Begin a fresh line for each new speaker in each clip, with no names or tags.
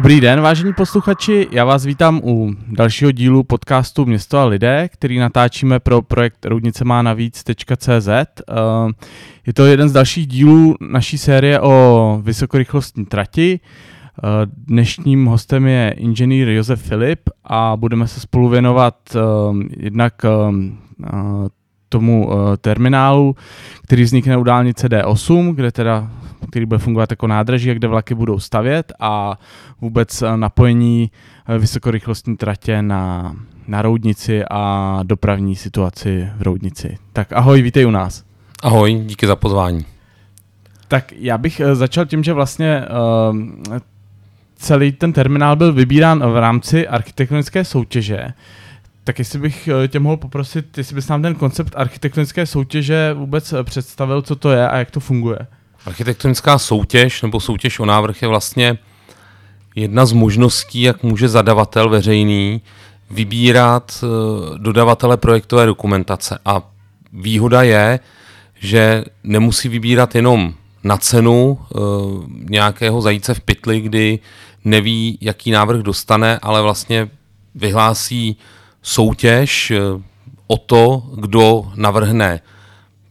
Dobrý den, vážení posluchači, já vás vítám u dalšího dílu podcastu Město a lidé, který natáčíme pro projekt roudnicemá.cz. Eh, je to jeden z dalších dílů naší série o vysokorychlostní trati. Eh, dnešním hostem je inženýr Josef Filip a budeme se spolu věnovat eh, jednak tomu terminálu, který vznikne u dálnice D8, kde teda který bude fungovat jako nádraží, kde vlaky budou stavět a vůbec eh, napojení eh, vysokorychlostní tratě na, na roudnici a dopravní situaci v roudnici. Tak ahoj, vítej u nás.
Ahoj, díky za pozvání.
Tak já bych eh, začal tím, že vlastně uh, celý ten terminál byl vybírán v rámci architektonické soutěže. Tak jestli bych tě mohl poprosit, jestli bys nám ten koncept architektonické soutěže vůbec představil, co to je a jak to funguje.
Architektonická soutěž nebo soutěž o návrh je vlastně jedna z možností, jak může zadavatel veřejný vybírat eh, dodavatele projektové dokumentace. A výhoda je, že nemusí vybírat jenom na cenu e, nějakého zajíce v pytli, kdy neví, jaký návrh dostane, ale vlastně vyhlásí soutěž e, o to, kdo navrhne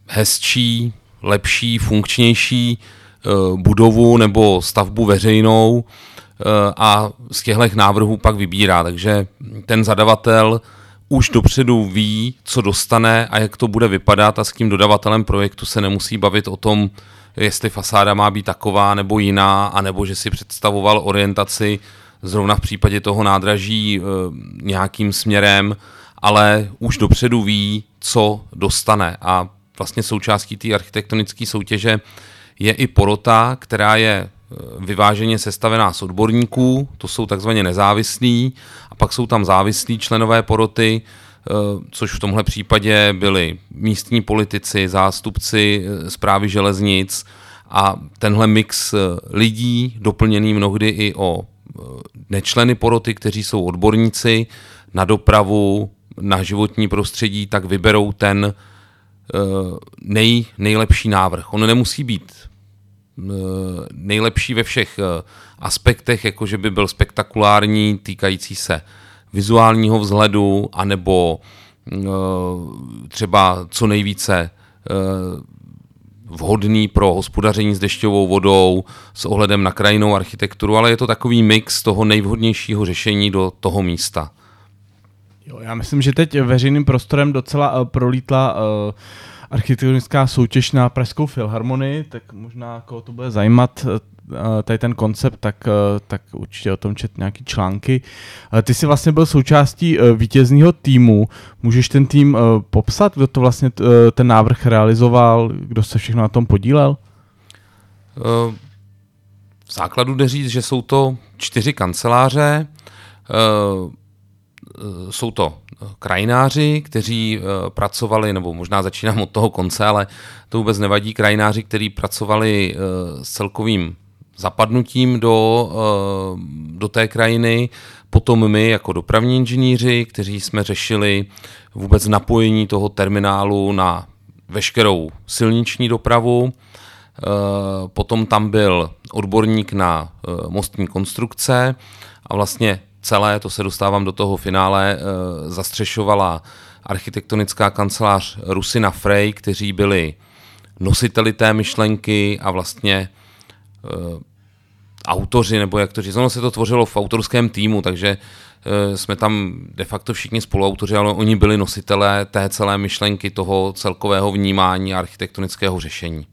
hezčí, lepší, funkčnější eh, budovu nebo stavbu veřejnou eh, a z těchto návrhů pak vybírá. Takže ten zadavatel už dopředu ví, co dostane a jak to bude vypadat a s tím dodavatelem projektu se nemusí bavit o tom, jestli fasáda má být taková nebo jiná, anebo že si představoval orientaci zrovna v případě toho nádraží e, nějakým směrem, ale už dopředu ví, co dostane. A vlastně součástí té architektonické soutěže je i porota, která je e, vyváženě sestavená z odborníků, to jsou takzvaně nezávislí, a pak jsou tam závislí členové poroty, e, což v tomhle případě byli místní politici, zástupci zprávy železnic a tenhle mix lidí, doplněný mnohdy i o nečleny poroty, kteří jsou odborníci na dopravu, na životní prostředí, tak vyberou ten Eh, nej, nejlepší návrh. On nemusí být eh, nejlepší ve všech eh, aspektech, jako že by byl spektakulární, týkající se vizuálního vzhledu, anebo třeba co nejvíce vhodný pro hospodaření s dešťovou vodou s ohledem na krajinou architekturu, ale je to takový mix toho nejvhodnějšího řešení do toho místa.
Jo, já myslím, že teď veřejným prostorem docela uh, prolítla uh, architektonická soutěž na Pražskou filharmonii, tak možná koho to bude zajímat, uh, tady ten koncept, tak, uh, tak určitě o tom čet nějaký články. Uh, ty jsi vlastně byl součástí vítězního týmu. Můžeš ten tým popsat, kdo to vlastně ten návrh realizoval, kdo se všechno na tom podílel?
V základu jde říct, že jsou to čtyři kanceláře. Eh, jsou to eh, krajináři, kteří eh, pracovali, nebo možná začínám od toho konce, ale to vůbec nevadí, krajináři, kteří pracovali s celkovým zapadnutím do, do té krajiny, potom my jako dopravní inženýři, kteří jsme řešili vůbec napojení toho terminálu na veškerou silniční dopravu, potom tam byl odborník na mostní konstrukce a vlastně celé, to se dostávám do toho finále, eh, zastřešovala architektonická kancelář Rusina Frey, kteří byli nositeli té myšlenky a vlastně uh, autoři, nebo jak to říct, ono se to tvořilo v autorském týmu, takže uh, jsme tam de facto všichni spoluautoři, ale oni byli nositelé té celé myšlenky, toho celkového vnímání architektonického řešení.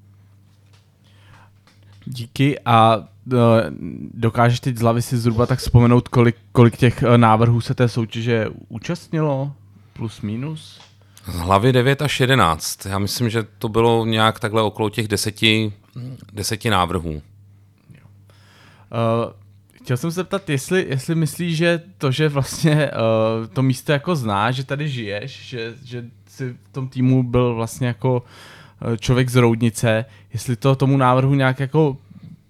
Díky a Eh, dokážeš teď z hlavy si zhruba tak vzpomenout, kolik, kolik těch eh, návrhů se té soutěže účastnilo? Plus minus?
Z hlavy 9 až 11. Já myslím, že to bylo nějak takhle okolo těch deseti, deseti návrhů. Uh,
chtěl jsem se zeptat, jestli, jestli myslíš, že to, že vlastně uh, to místo jako znáš, že tady žiješ, že, že jsi v tom týmu byl vlastně jako člověk z Roudnice, jestli to tomu návrhu nějak jako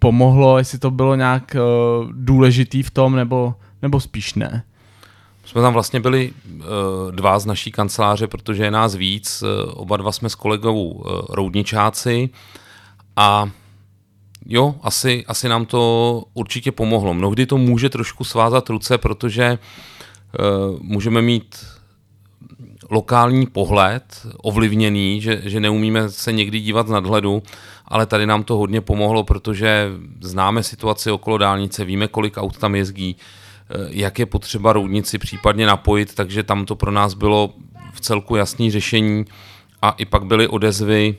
pomohlo, jestli to bylo nějak uh, důležitý v tom, nebo, nebo spíš ne?
Jsme tam vlastně byli uh, dva z naší kanceláře, protože je nás víc. Uh, oba dva jsme s kolegou uh, roudničáci a jo, asi, asi nám to určitě pomohlo. Mnohdy to může trošku svázat ruce, protože uh, můžeme mít lokální pohled ovlivněný, že, že neumíme se někdy dívat z nadhledu, ale tady nám to hodně pomohlo, protože známe situaci okolo dálnice, víme, kolik aut tam jezdí, eh, jak je potřeba roudnici případně napojit, takže tam to pro nás bylo v celku jasné řešení. A i pak byly odezvy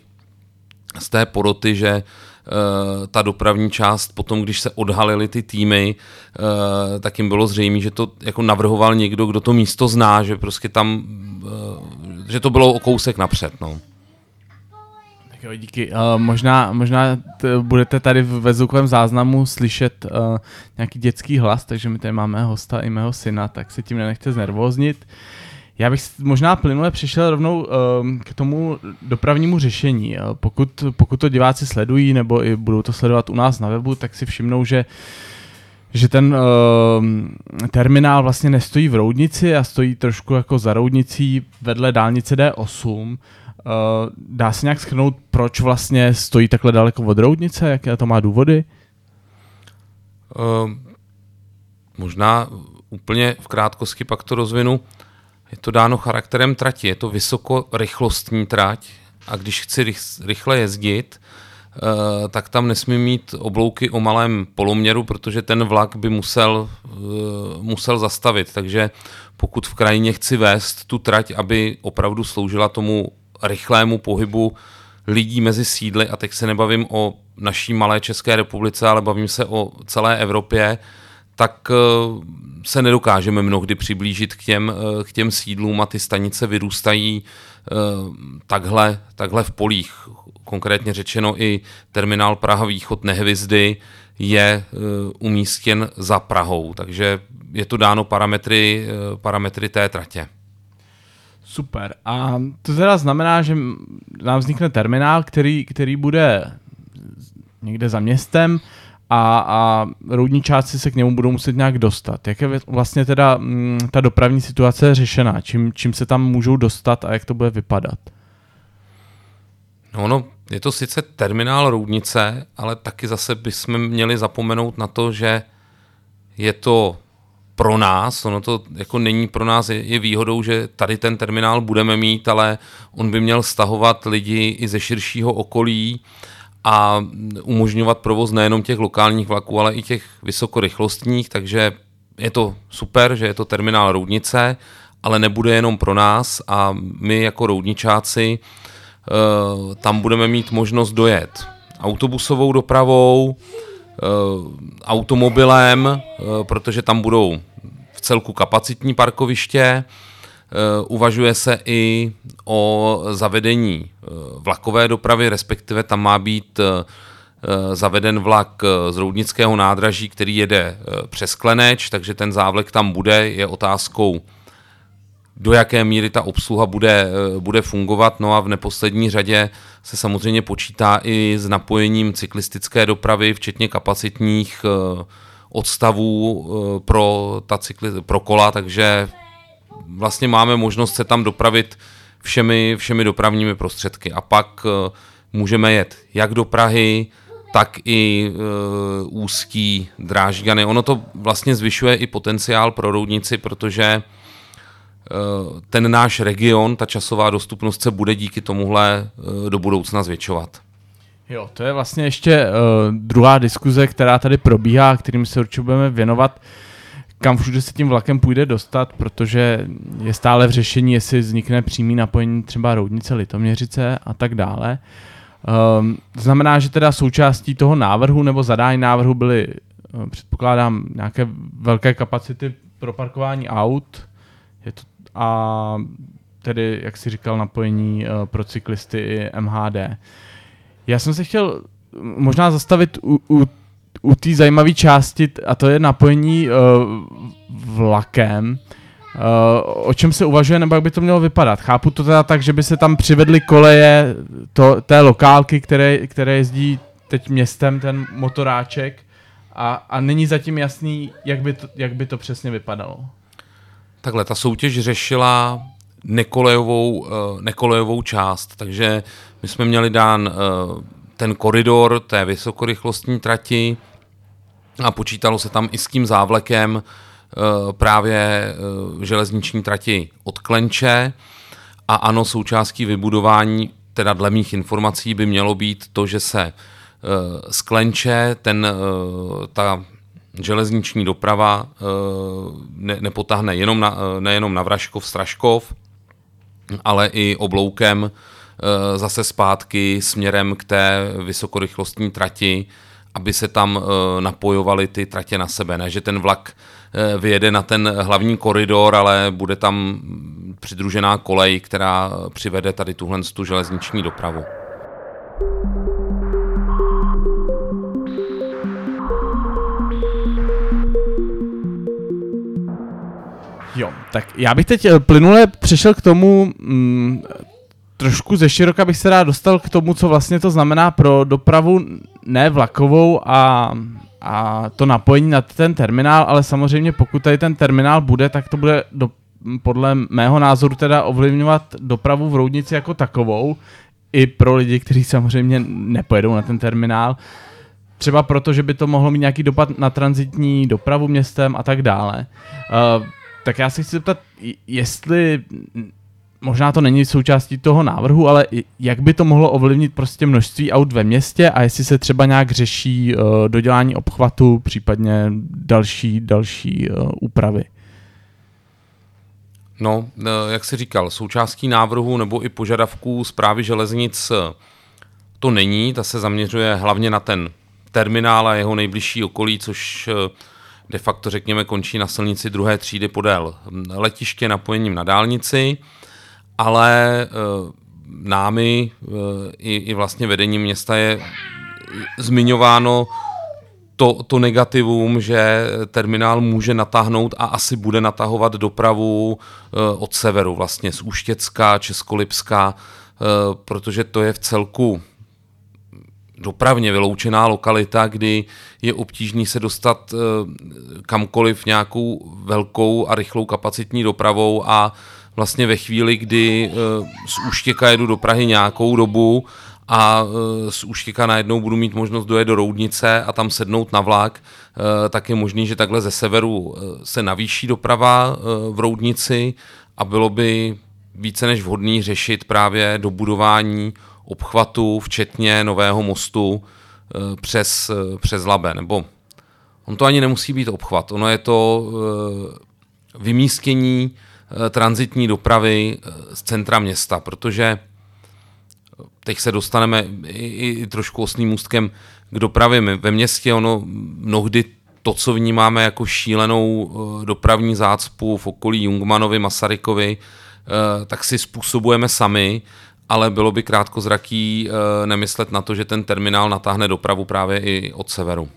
z té poroty, že ta dopravní část, potom když se odhalily ty týmy, uh, tak jim bylo zřejmé, že to jako navrhoval někdo, kdo to místo zná, že prostě tam, uh, že to bylo o kousek napřed. No.
Tak jo, díky. Uh, možná možná t- budete tady ve zvukovém záznamu slyšet uh, nějaký dětský hlas, takže my tady máme hosta i mého syna, tak se tím nenechte znervoznit. Uh, já bych možná plynule přišel rovnou uh, k tomu dopravnímu řešení. Pokud, pokud to diváci sledují, nebo i budou to sledovat u nás na webu, tak si všimnou, že že ten uh, terminál vlastně nestojí v Roudnici a stojí trošku jako za Roudnicí vedle dálnice D8. Uh, dá se nějak schrnout, proč vlastně stojí takhle daleko od Roudnice? Jaké to má důvody?
Uh, možná úplně v krátkosti pak to rozvinu. Je to dáno charakterem trati, je to vysokorychlostní trať a když chci rychle jezdit, eh, tak tam nesmí mít oblouky o malém poloměru, protože ten vlak by musel, eh, musel zastavit. Takže pokud v krajině chci vést tu trať, aby opravdu sloužila tomu rychlému pohybu lidí mezi sídly, a teď se nebavím o naší malé České republice, ale bavím se o celé Evropě, tak eh, se nedokážeme mnohdy přiblížit k těm, eh, k těm sídlům a ty stanice vyrůstají eh, takhle, takhle v polích. Konkrétně řečeno i terminál Praha Východ Nehvizdy je umístěn za Prahou, takže je to dáno parametry, parametry té tratě.
Super. A to teda znamená, že nám vznikne terminál, který, který bude někde za městem, a, a roudničáci se k němu budou muset nějak dostat. Jak je vlastně teda m, mm, ta dopravní situace řešená? Čím, čím se tam můžou dostat a jak to bude vypadat?
No, no, je to sice terminál Roudnice, ale taky zase bychom měli zapomenout na to, že je to pro nás, ono to jako není pro nás, je, je výhodou, že tady ten terminál budeme mít, ale on by měl stahovat lidi i ze širšího okolí a umožňovat provoz nejenom těch lokálních vlaků, ale i těch vysokorychlostních, takže je to super, že je to terminál Roudnice, ale nebude jenom pro nás a my jako roudničáci uh, tam budeme mít možnost dojet autobusovou dopravou, uh, automobilem, uh, protože tam budou v celku kapacitní parkoviště, Eh, uvažuje se i o zavedení eh, vlakové dopravy, respektive tam má být eh, zaveden vlak z Roudnického nádraží, který jede přes Kleneč, takže ten závlek tam bude. Je otázkou, do jaké míry ta obsluha bude, bude fungovat. No a v neposlední řadě se samozřejmě počítá i s napojením cyklistické dopravy, včetně kapacitních odstavů pro, ta cykli, pro kola, takže vlastně máme možnost se tam dopravit všemi, všemi dopravními prostředky. A pak uh, můžeme jet jak do Prahy, tak i uh, úzký drážďany. Ono to vlastně zvyšuje i potenciál pro roudnici, protože uh, ten náš region, ta časová dostupnost se bude díky tomuhle uh, do budoucna zvětšovat.
Jo, to je vlastně ještě uh, druhá diskuze, která tady probíhá, kterým se určitě budeme věnovat. Uh, kam všude se tím vlakem půjde dostat, protože je stále v řešení, jestli vznikne přímý napojení třeba Roudnice, Litoměřice a tak dále. Um, znamená, že teda součástí toho návrhu nebo zadání návrhu byly, uh, předpokládám, nějaké velké kapacity pro parkování aut je to, a tedy, jak si říkal, napojení uh, pro cyklisty i MHD. Já jsem se chtěl možná zastavit u, u u té zajímavé části, a to je napojení uh, vlakem, uh, o čem se uvažuje, nebo jak by to mělo vypadat. Chápu to teda tak, že by se tam přivedly koleje to, té lokálky, které, které jezdí teď městem, ten motoráček, a, a není zatím jasný, jak by, to, jak by to přesně vypadalo.
Takhle, ta soutěž řešila nekolejovou, uh, nekolejovou část, takže my jsme měli dán uh, ten koridor té vysokorychlostní trati a počítalo se tam i s tím závlekem právě železniční trati od Klenče. A ano, součástí vybudování, teda dle mých informací, by mělo být to, že se sklenče, ten, ta železniční doprava ne, nepotáhne jenom na, nejenom na Vraškov, Straškov, ale i obloukem Eh, zase zpátky směrem k té vysokorychlostní trati, aby se tam eh, napojovaly ty tratě na sebe. Ne, že ten vlak eh, vyjede na ten hlavní koridor, ale bude tam přidružená kolej, která přivede tady tuhle tu železniční dopravu.
Jo, tak já bych teď plynule přešel k tomu, mm, trošku ze široka bych se rád dostal k tomu, co vlastně to znamená pro dopravu ne vlakovou a, a to napojení na ten terminál, ale samozřejmě pokud tady ten terminál bude, tak to bude do, podle mého názoru teda ovlivňovat dopravu v Roudnici jako takovou, i pro lidi, kteří samozřejmě nepojedou na ten terminál. Třeba proto, že by to mohlo mít nějaký dopad na transitní dopravu městem a tak dále. Uh, tak já se chci zeptat, jestli možná to není součástí toho návrhu, ale jak by to mohlo ovlivnit prostě množství aut ve městě a jestli se třeba nějak řeší uh, dodělání obchvatu, případně další, další uh, úpravy?
No, eh, jak jsi říkal, součástí návrhu nebo i požadavků zprávy železnic to není, ta se zaměřuje hlavně na ten terminál a jeho nejbližší okolí, což de facto řekněme končí na silnici druhé třídy podél letiště napojením na dálnici ale uh, námi uh, i, i vlastně vedením města je zmiňováno to, to negativum, že terminál může natáhnout a asi bude natahovat dopravu uh, od severu, vlastně z Úštěcka, Českolipska, protože to je v celku dopravně vyloučená lokalita, kdy je obtížný se dostat kamkoliv nějakou velkou a rychlou kapacitní dopravou a vlastně ve chvíli, kdy uh, z Úštěka jedu do Prahy nějakou dobu a uh, z Úštěka najednou budu mít možnost dojet do Roudnice a tam sednout na vlak, uh, tak je možný, že takhle ze severu se navýší doprava v Roudnici a bylo by více než vhodný řešit právě dobudování obchvatu, včetně nového mostu přes, přes Labe, nebo on to ani nemusí být obchvat, ono je to vymístění Eh, transitní dopravy eh, z centra města, protože teď se dostaneme i, i trošku osným ústkem k dopravě ve městě. Ono mnohdy to, co vnímáme jako šílenou eh, dopravní zácpu v okolí Jungmanovy, Masarykovi, tak si způsobujeme sami, ale bylo by krátkozraký nemyslet na to, že ten terminál natáhne dopravu právě i od severu.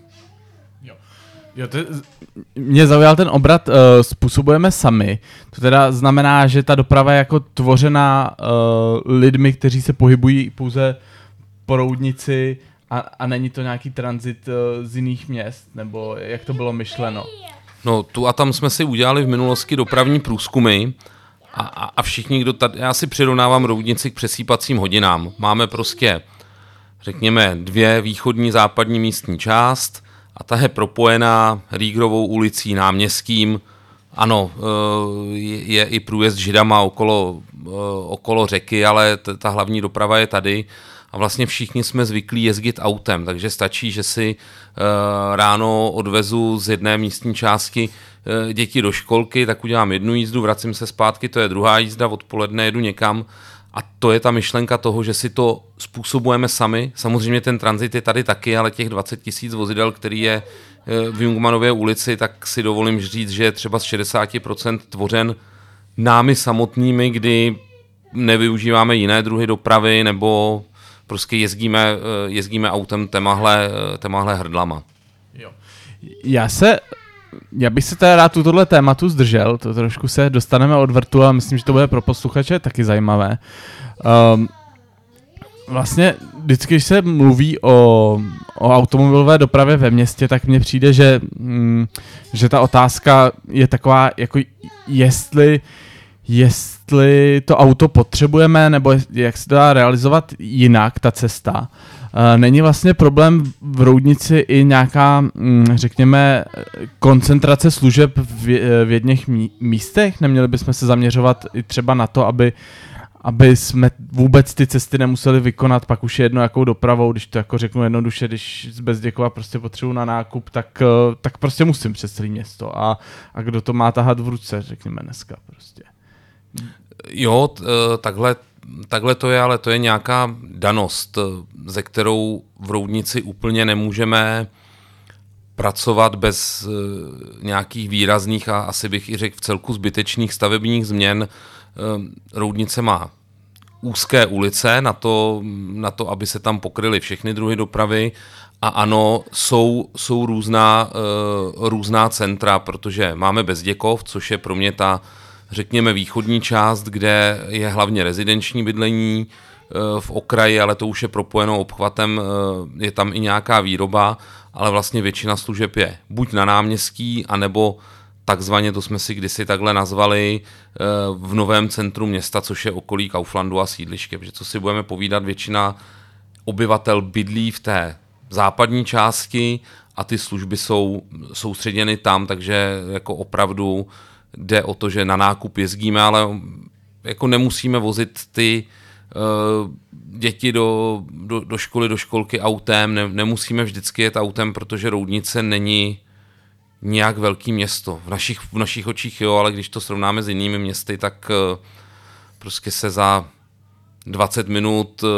Jo, to, mě zaujal ten obrat, uh, způsobujeme sami. To teda znamená, že ta doprava je jako tvořená uh, lidmi, kteří se pohybují pouze po roudnici a, a není to nějaký tranzit uh, z jiných měst, nebo jak to bylo myšleno?
No, tu a tam jsme si udělali v minulosti dopravní průzkumy a, a, a všichni, kdo tady, já si přirovnávám roudnici k přesýpacím hodinám. Máme prostě, řekněme, dvě východní, západní místní část – a ta je propojená Rígrovou ulicí náměstím. Ano, eh, je i průjezd židama okolo, eh, okolo řeky, ale ta hlavní doprava je tady a vlastně všichni jsme zvyklí jezdit autem, takže stačí, že si eh, ráno odvezu z jedné místní části děti do školky, tak udělám jednu jízdu, vracím se zpátky, to je druhá jízda, odpoledne jedu někam a to je ta myšlenka toho, že si to způsobujeme sami. Samozřejmě ten tranzit je tady taky, ale těch 20 tisíc vozidel, který je e, v Jungmanově ulici, tak si dovolím říct, že je třeba z 60% tvořen námi samotnými, kdy nevyužíváme jiné druhy dopravy nebo prostě jezdíme, e, jezdíme autem temahle, e, temahle hrdlama. Jo.
Já se já bych se teda rád tohle tématu zdržel, to trošku se dostaneme od vrtu a myslím, že to bude pro posluchače taky zajímavé. Um, vlastně vždycky, když se mluví o, o automobilové dopravě ve městě, tak mně přijde, že, mm, že ta otázka je taková, jako jestli jestli to auto potřebujeme, nebo jak se dá realizovat jinak ta cesta. Eh, není vlastně problém v Roudnici i nějaká, mm, řekněme, koncentrace služeb v jedných místech? Neměli bychom se zaměřovat i třeba na to, aby aby jsme vůbec ty cesty nemuseli vykonat, pak už je jedno jakou dopravou, když to jako řeknu jednoduše, když z Bezděkova prostě potřebuji na nákup, tak, eh, tak prostě musím přes celé město a, a kdo to má tahat v ruce, řekněme dneska prostě.
Jo, eh, takhle, takhle to je, ale to je nějaká danost, eh, ze kterou v Roudnici úplně nemůžeme pracovat bez nějakých výrazných a asi bych i řekl v celku zbytečných stavebních změn, Roudnice má úzké ulice na to, na to, aby se tam pokryly všechny druhy dopravy. A ano, jsou, jsou různá, různá centra, protože máme Bezděkov, což je pro mě ta, řekněme, východní část, kde je hlavně rezidenční bydlení uh, v okraji, ale to už je propojeno obchvatem, uh, je tam i nějaká výroba, ale vlastně většina služeb je buď na náměstí, anebo takzvaně, to jsme si kdysi takhle nazvali, eh, v novém centru města, což je okolí Kauflandu a sídliště. Protože co si budeme povídat, většina obyvatel bydlí v té západní části a ty služby jsou soustředěny tam, takže jako opravdu jde o to, že na nákup jezdíme, ale jako nemusíme vozit ty uh, děti do, do, do školy, do školky autem, ne, nemusíme vždycky jet autem, protože Roudnice není nějak velký město. V našich, v našich očích jo, ale když to srovnáme s jinými městy, tak uh, prostě se za 20 minut uh,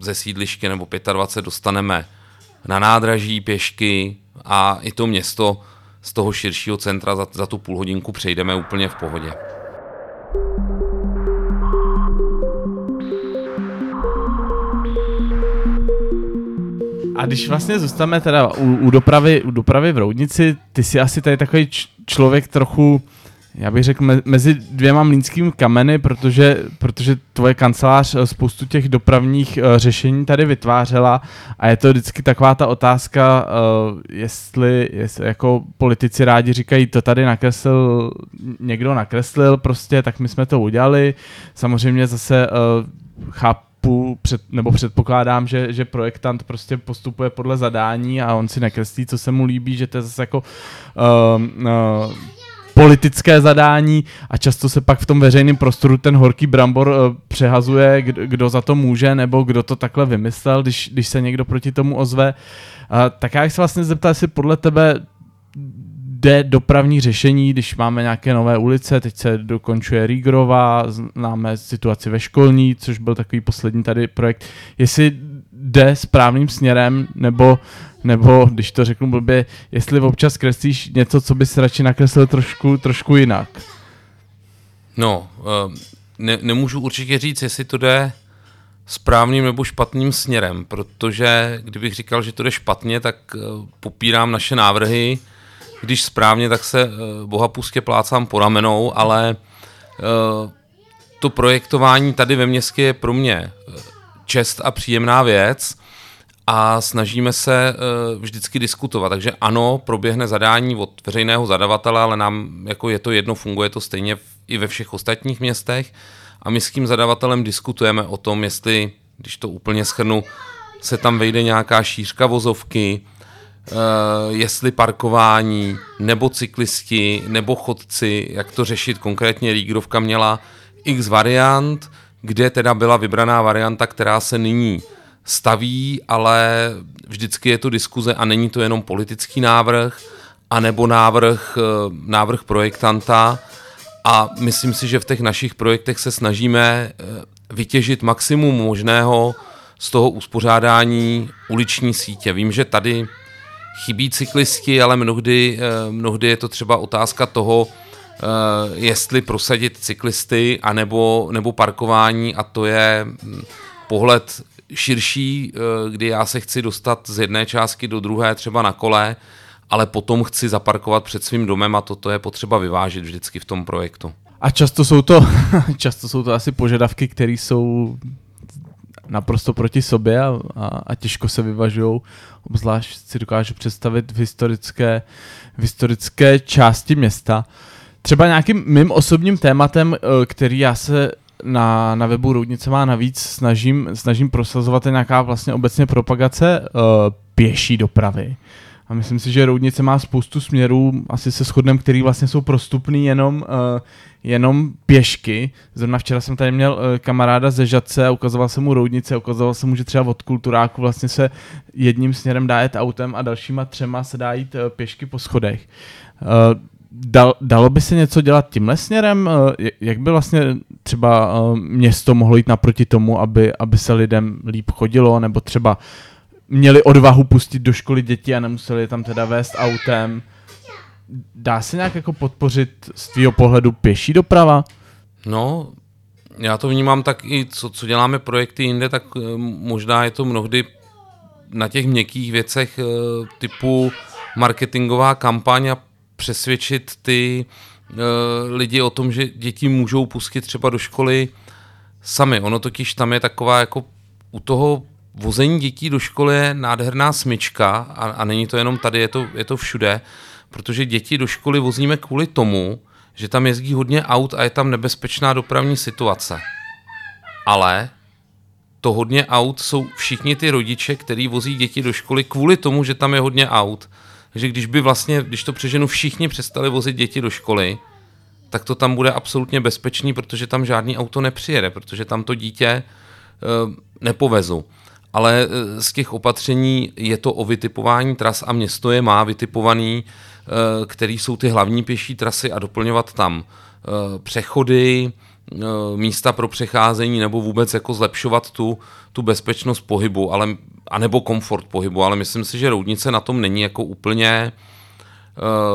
ze sídliště nebo 25 dostaneme na nádraží pěšky a i to město z toho širšího centra za, za tu půl hodinku přejdeme úplně v pohodě.
A když vlastně zůstáme teda u, u, dopravy, u dopravy v Roudnici, ty jsi asi tady takový č- člověk trochu, já bych řekl, me, mezi dvěma mlínskými kameny, protože, protože tvoje kancelář eh, spoustu těch dopravních uh, řešení tady vytvářela a je to vždycky taková ta otázka, uh, jestli, jestli jako politici rádi říkají, to tady nakreslil, někdo nakreslil prostě, tak my jsme to udělali. Samozřejmě zase chápu, před, nebo předpokládám, že, že projektant prostě postupuje podle zadání a on si nekreslí, co se mu líbí, že to je zase jako uh, uh, politické zadání a často se pak v tom veřejném prostoru ten horký brambor uh, přehazuje, kdo, kdo za to může nebo kdo to takhle vymyslel, když, když se někdo proti tomu ozve. Uh, tak já se vlastně zeptal, jestli podle tebe jde dopravní řešení, když máme nějaké nové ulice, teď se dokončuje Rígrova, známe situaci ve školní, což byl takový poslední tady projekt, jestli jde správným směrem, nebo, nebo když to řeknu blbě, jestli občas kreslíš něco, co bys radši nakreslil trošku, trošku jinak.
No, eh, ne, nemůžu určitě říct, jestli to jde správným nebo špatným směrem, protože kdybych říkal, že to jde špatně, tak eh, popírám naše návrhy, když správně, tak se uh, bohapustě plácám po ramenou, ale uh, to projektování tady ve městě je pro mě eh, čest a příjemná věc a snažíme se uh, vždycky diskutovat. Takže ano, proběhne zadání od veřejného zadavatele, ale nám jako je to jedno, funguje to stejně i ve všech ostatních městech a my s tím zadavatelem diskutujeme o tom, jestli, když to úplně schrnu, se tam vejde nějaká šířka vozovky, Uh, jestli parkování, nebo cyklisti, nebo chodci, jak to řešit. Konkrétně Rígrovka měla x variant, kde teda byla vybraná varianta, která se nyní staví, ale vždycky je to diskuze a není to jenom politický návrh, anebo návrh, uh, návrh projektanta a myslím si, že v těch našich projektech se snažíme uh, vytěžit maximum možného z toho uspořádání uliční sítě. Vím, že tady chybí cyklisti, ale mnohdy, eh, mnohdy je to třeba otázka toho, eh, jestli prosadit cyklisty anebo, nebo parkování a to je hm, pohled širší, eh, kdy já se chci dostat z jedné částky do druhé třeba na kole, ale potom chci zaparkovat před svým domem a toto je potřeba vyvážit vždycky v tom projektu.
A často jsou to, často jsou to asi požadavky, které jsou naprosto proti sobě a, a, a těžko se vyvažují. Obzvlášť si dokážu představit v historické, v historické části města. třeba nějakým mým osobním tématem, eh, který já se na, na webu Roudnice má navíc snažím, snažím prosazovat nějaká vlastně obecně propagace uh, pěší dopravy. A myslím si, že Roudnice má spoustu směrů, asi se shodnem, který vlastně jsou prostupný jenom, uh, jenom pěšky. Zrovna včera jsem tady měl uh, kamaráda ze Žadce a ukazoval jsem mu Roudnice, ukazoval jsem mu, že třeba od kulturáku vlastně se jedním směrem dá jet autem a dalšíma třema se dá jít uh, pěšky po schodech. Uh, dal, dalo by se něco dělat tímhle směrem? Jak by vlastně třeba město mohlo jít naproti tomu, aby, aby se lidem líp chodilo, nebo třeba měli odvahu pustit do školy děti a nemuseli je tam teda vést autem. Dá se nějak jako podpořit z tvýho pohledu pěší doprava?
No, já to vnímám tak i, co, co děláme projekty jinde, tak eh, možná je to mnohdy na těch měkkých věcech eh, typu marketingová kampaň a přesvědčit ty uh, lidi o tom, že děti můžou pustit třeba do školy sami. Ono totiž tam je taková jako u toho vození dětí do školy je nádherná smyčka a, a není to jenom tady, je to, je to všude, protože děti do školy vozíme kvůli tomu, že tam jezdí hodně aut a je tam nebezpečná dopravní situace. Ale to hodně aut jsou všichni ty rodiče, kteří vozí děti do školy kvůli tomu, že tam je hodně aut. Takže když by vlastně, když to přeženu, všichni přestali vozit děti do školy, tak to tam bude absolutně bezpečný, protože tam žádný auto nepřijede, protože tam to dítě uh, nepovezu. Ale eh, z těch opatření je to o vytipování tras a město je má vytipovaný, eh, který jsou ty hlavní pěší trasy a doplňovat tam eh, přechody, místa pro přecházení nebo vůbec jako zlepšovat tu, tu bezpečnost pohybu, ale, anebo komfort pohybu, ale myslím si, že Roudnice na tom není jako úplně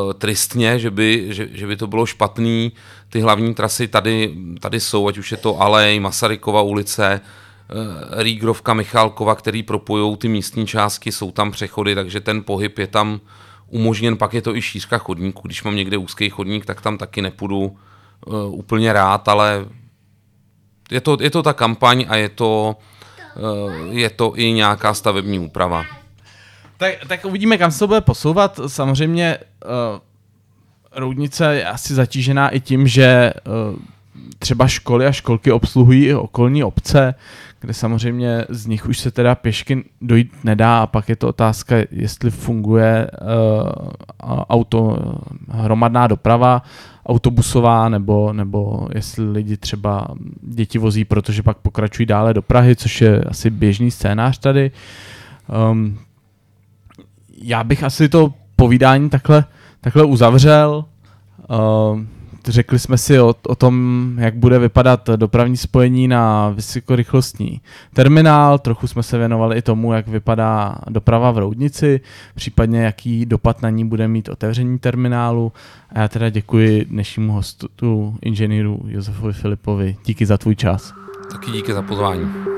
uh, tristně, že by, že, že by to bylo špatný. Ty hlavní trasy tady, tady jsou, ať už je to Alej, Masarykova ulice, Eh, Rígrovka, Michálkova, který propojují ty místní částky, jsou tam přechody, takže ten pohyb je tam umožněn, pak je to i šířka chodníku. Když mám někde úzký chodník, tak tam taky nepůjdu uh, úplně rád, ale je to, je to ta kampaň a je to, uh, je to i nějaká stavební úprava.
Tak, tak uvidíme, kam se to bude posouvat. Samozřejmě uh, Roudnice je asi zatížená i tím, že uh, třeba školy a školky obsluhují i okolní obce, kde samozřejmě z nich už se teda pěšky dojít nedá a pak je to otázka, jestli funguje uh, auto, hromadná doprava, autobusová, nebo, nebo jestli lidi třeba děti vozí, protože pak pokračují dále do Prahy, což je asi běžný scénář tady. Um, já bych asi to povídání takhle, takhle uzavřel. Uh, řekli jsme si o, o tom, jak bude vypadat dopravní spojení na vysokorychlostní terminál, trochu jsme se věnovali i tomu, jak vypadá doprava v Roudnici, případně jaký dopad na ní bude mít otevření terminálu. A já teda děkuji dnešnímu hostu, inženýru Josefovi Filipovi. Díky za tvůj čas.
Taky díky za pozvání.